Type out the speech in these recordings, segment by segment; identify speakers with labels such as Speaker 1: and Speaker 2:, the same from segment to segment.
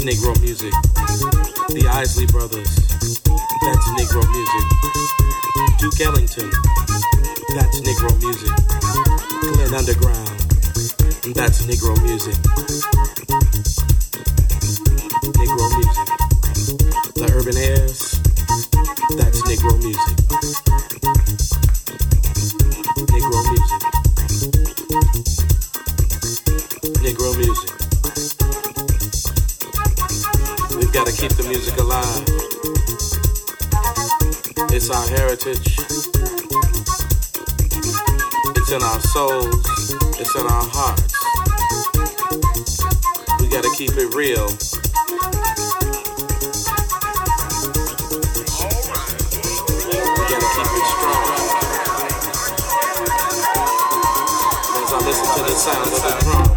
Speaker 1: Negro music. The Isley Brothers. That's Negro music. Duke Ellington. That's Negro music. Glenn Underground. That's Negro music. Negro music. The Urban Airs. That's Negro music. Keep the music alive. It's our heritage. It's in our souls. It's in our hearts. We got to keep it real. We got to keep it strong. As I listen to the sound of the drum,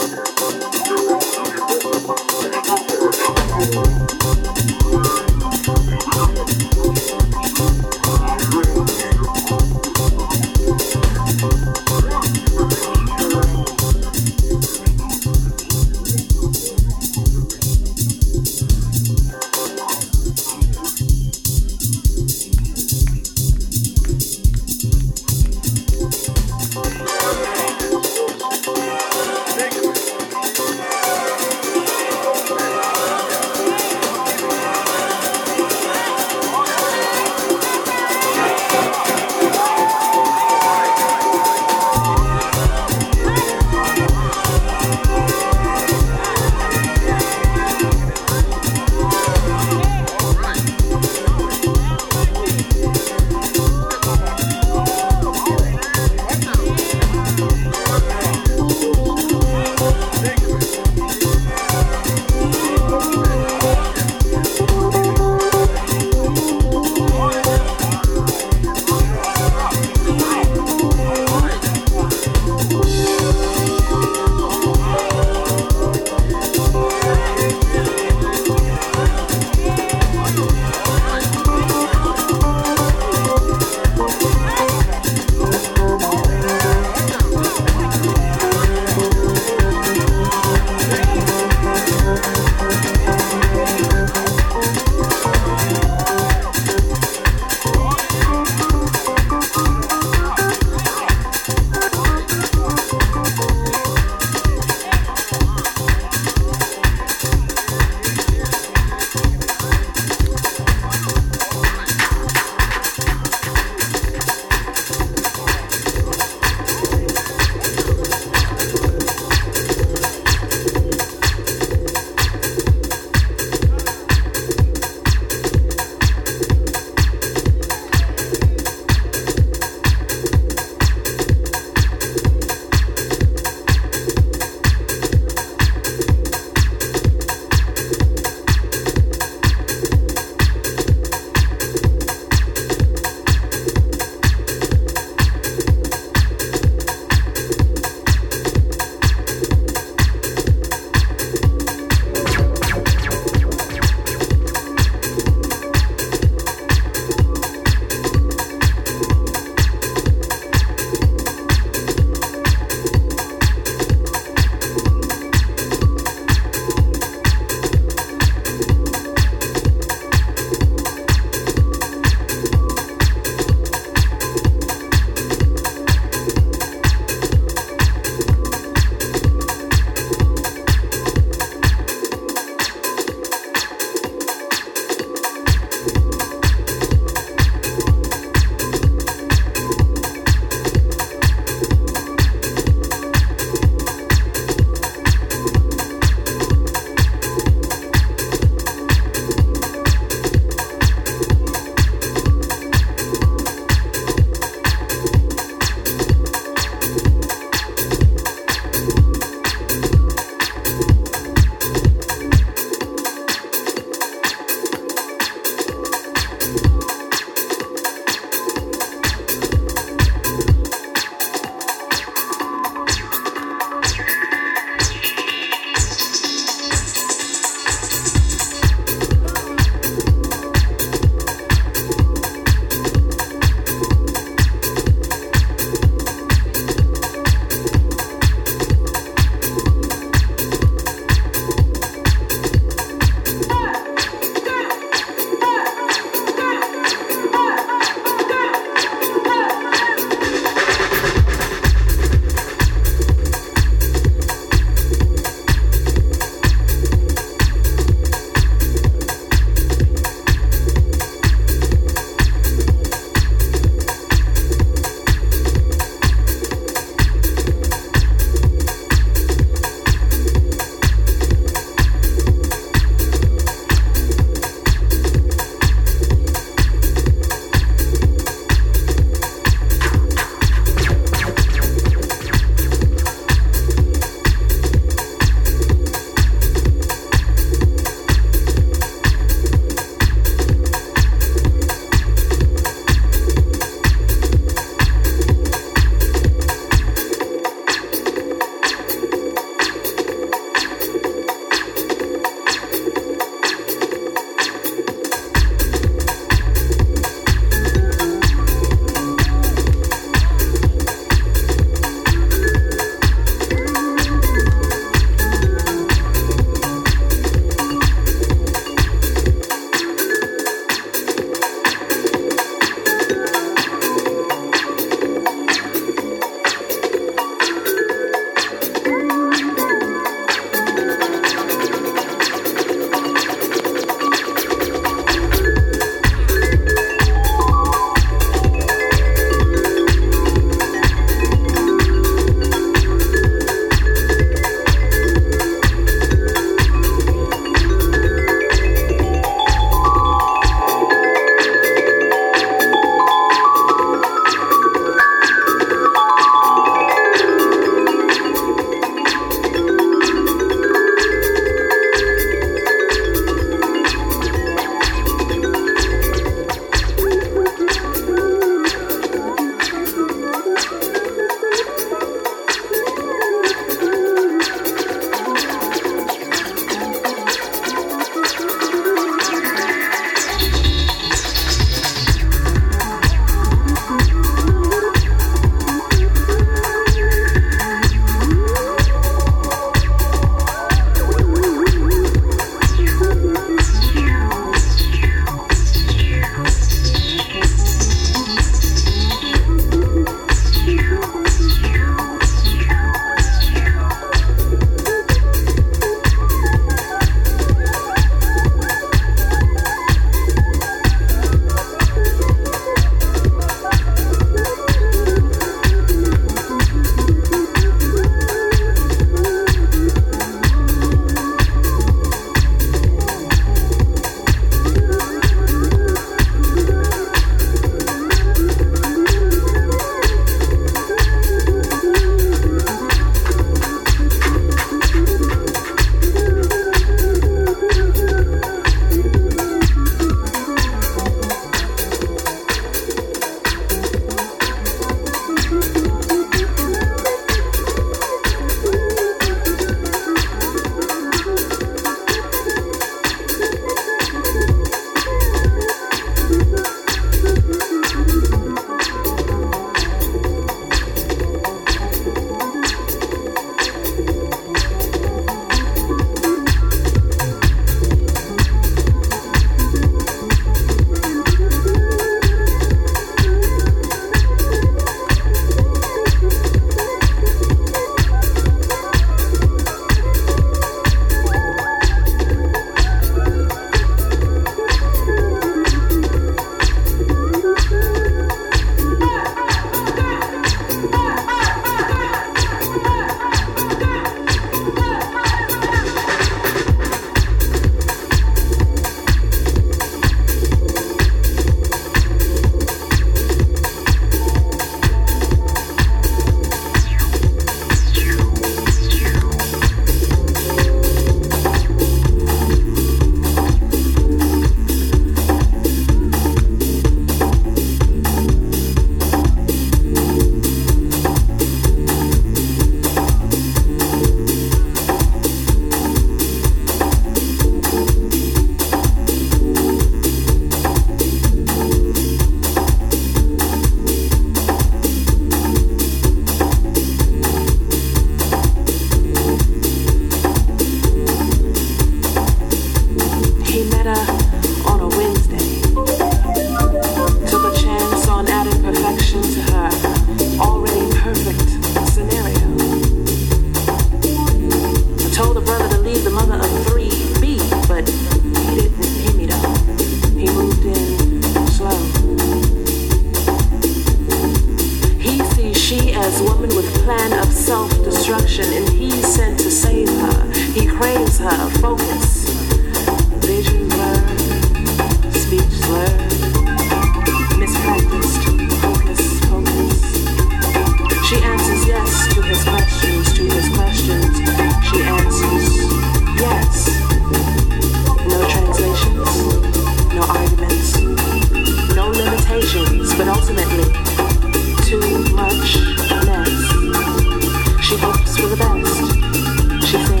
Speaker 2: love.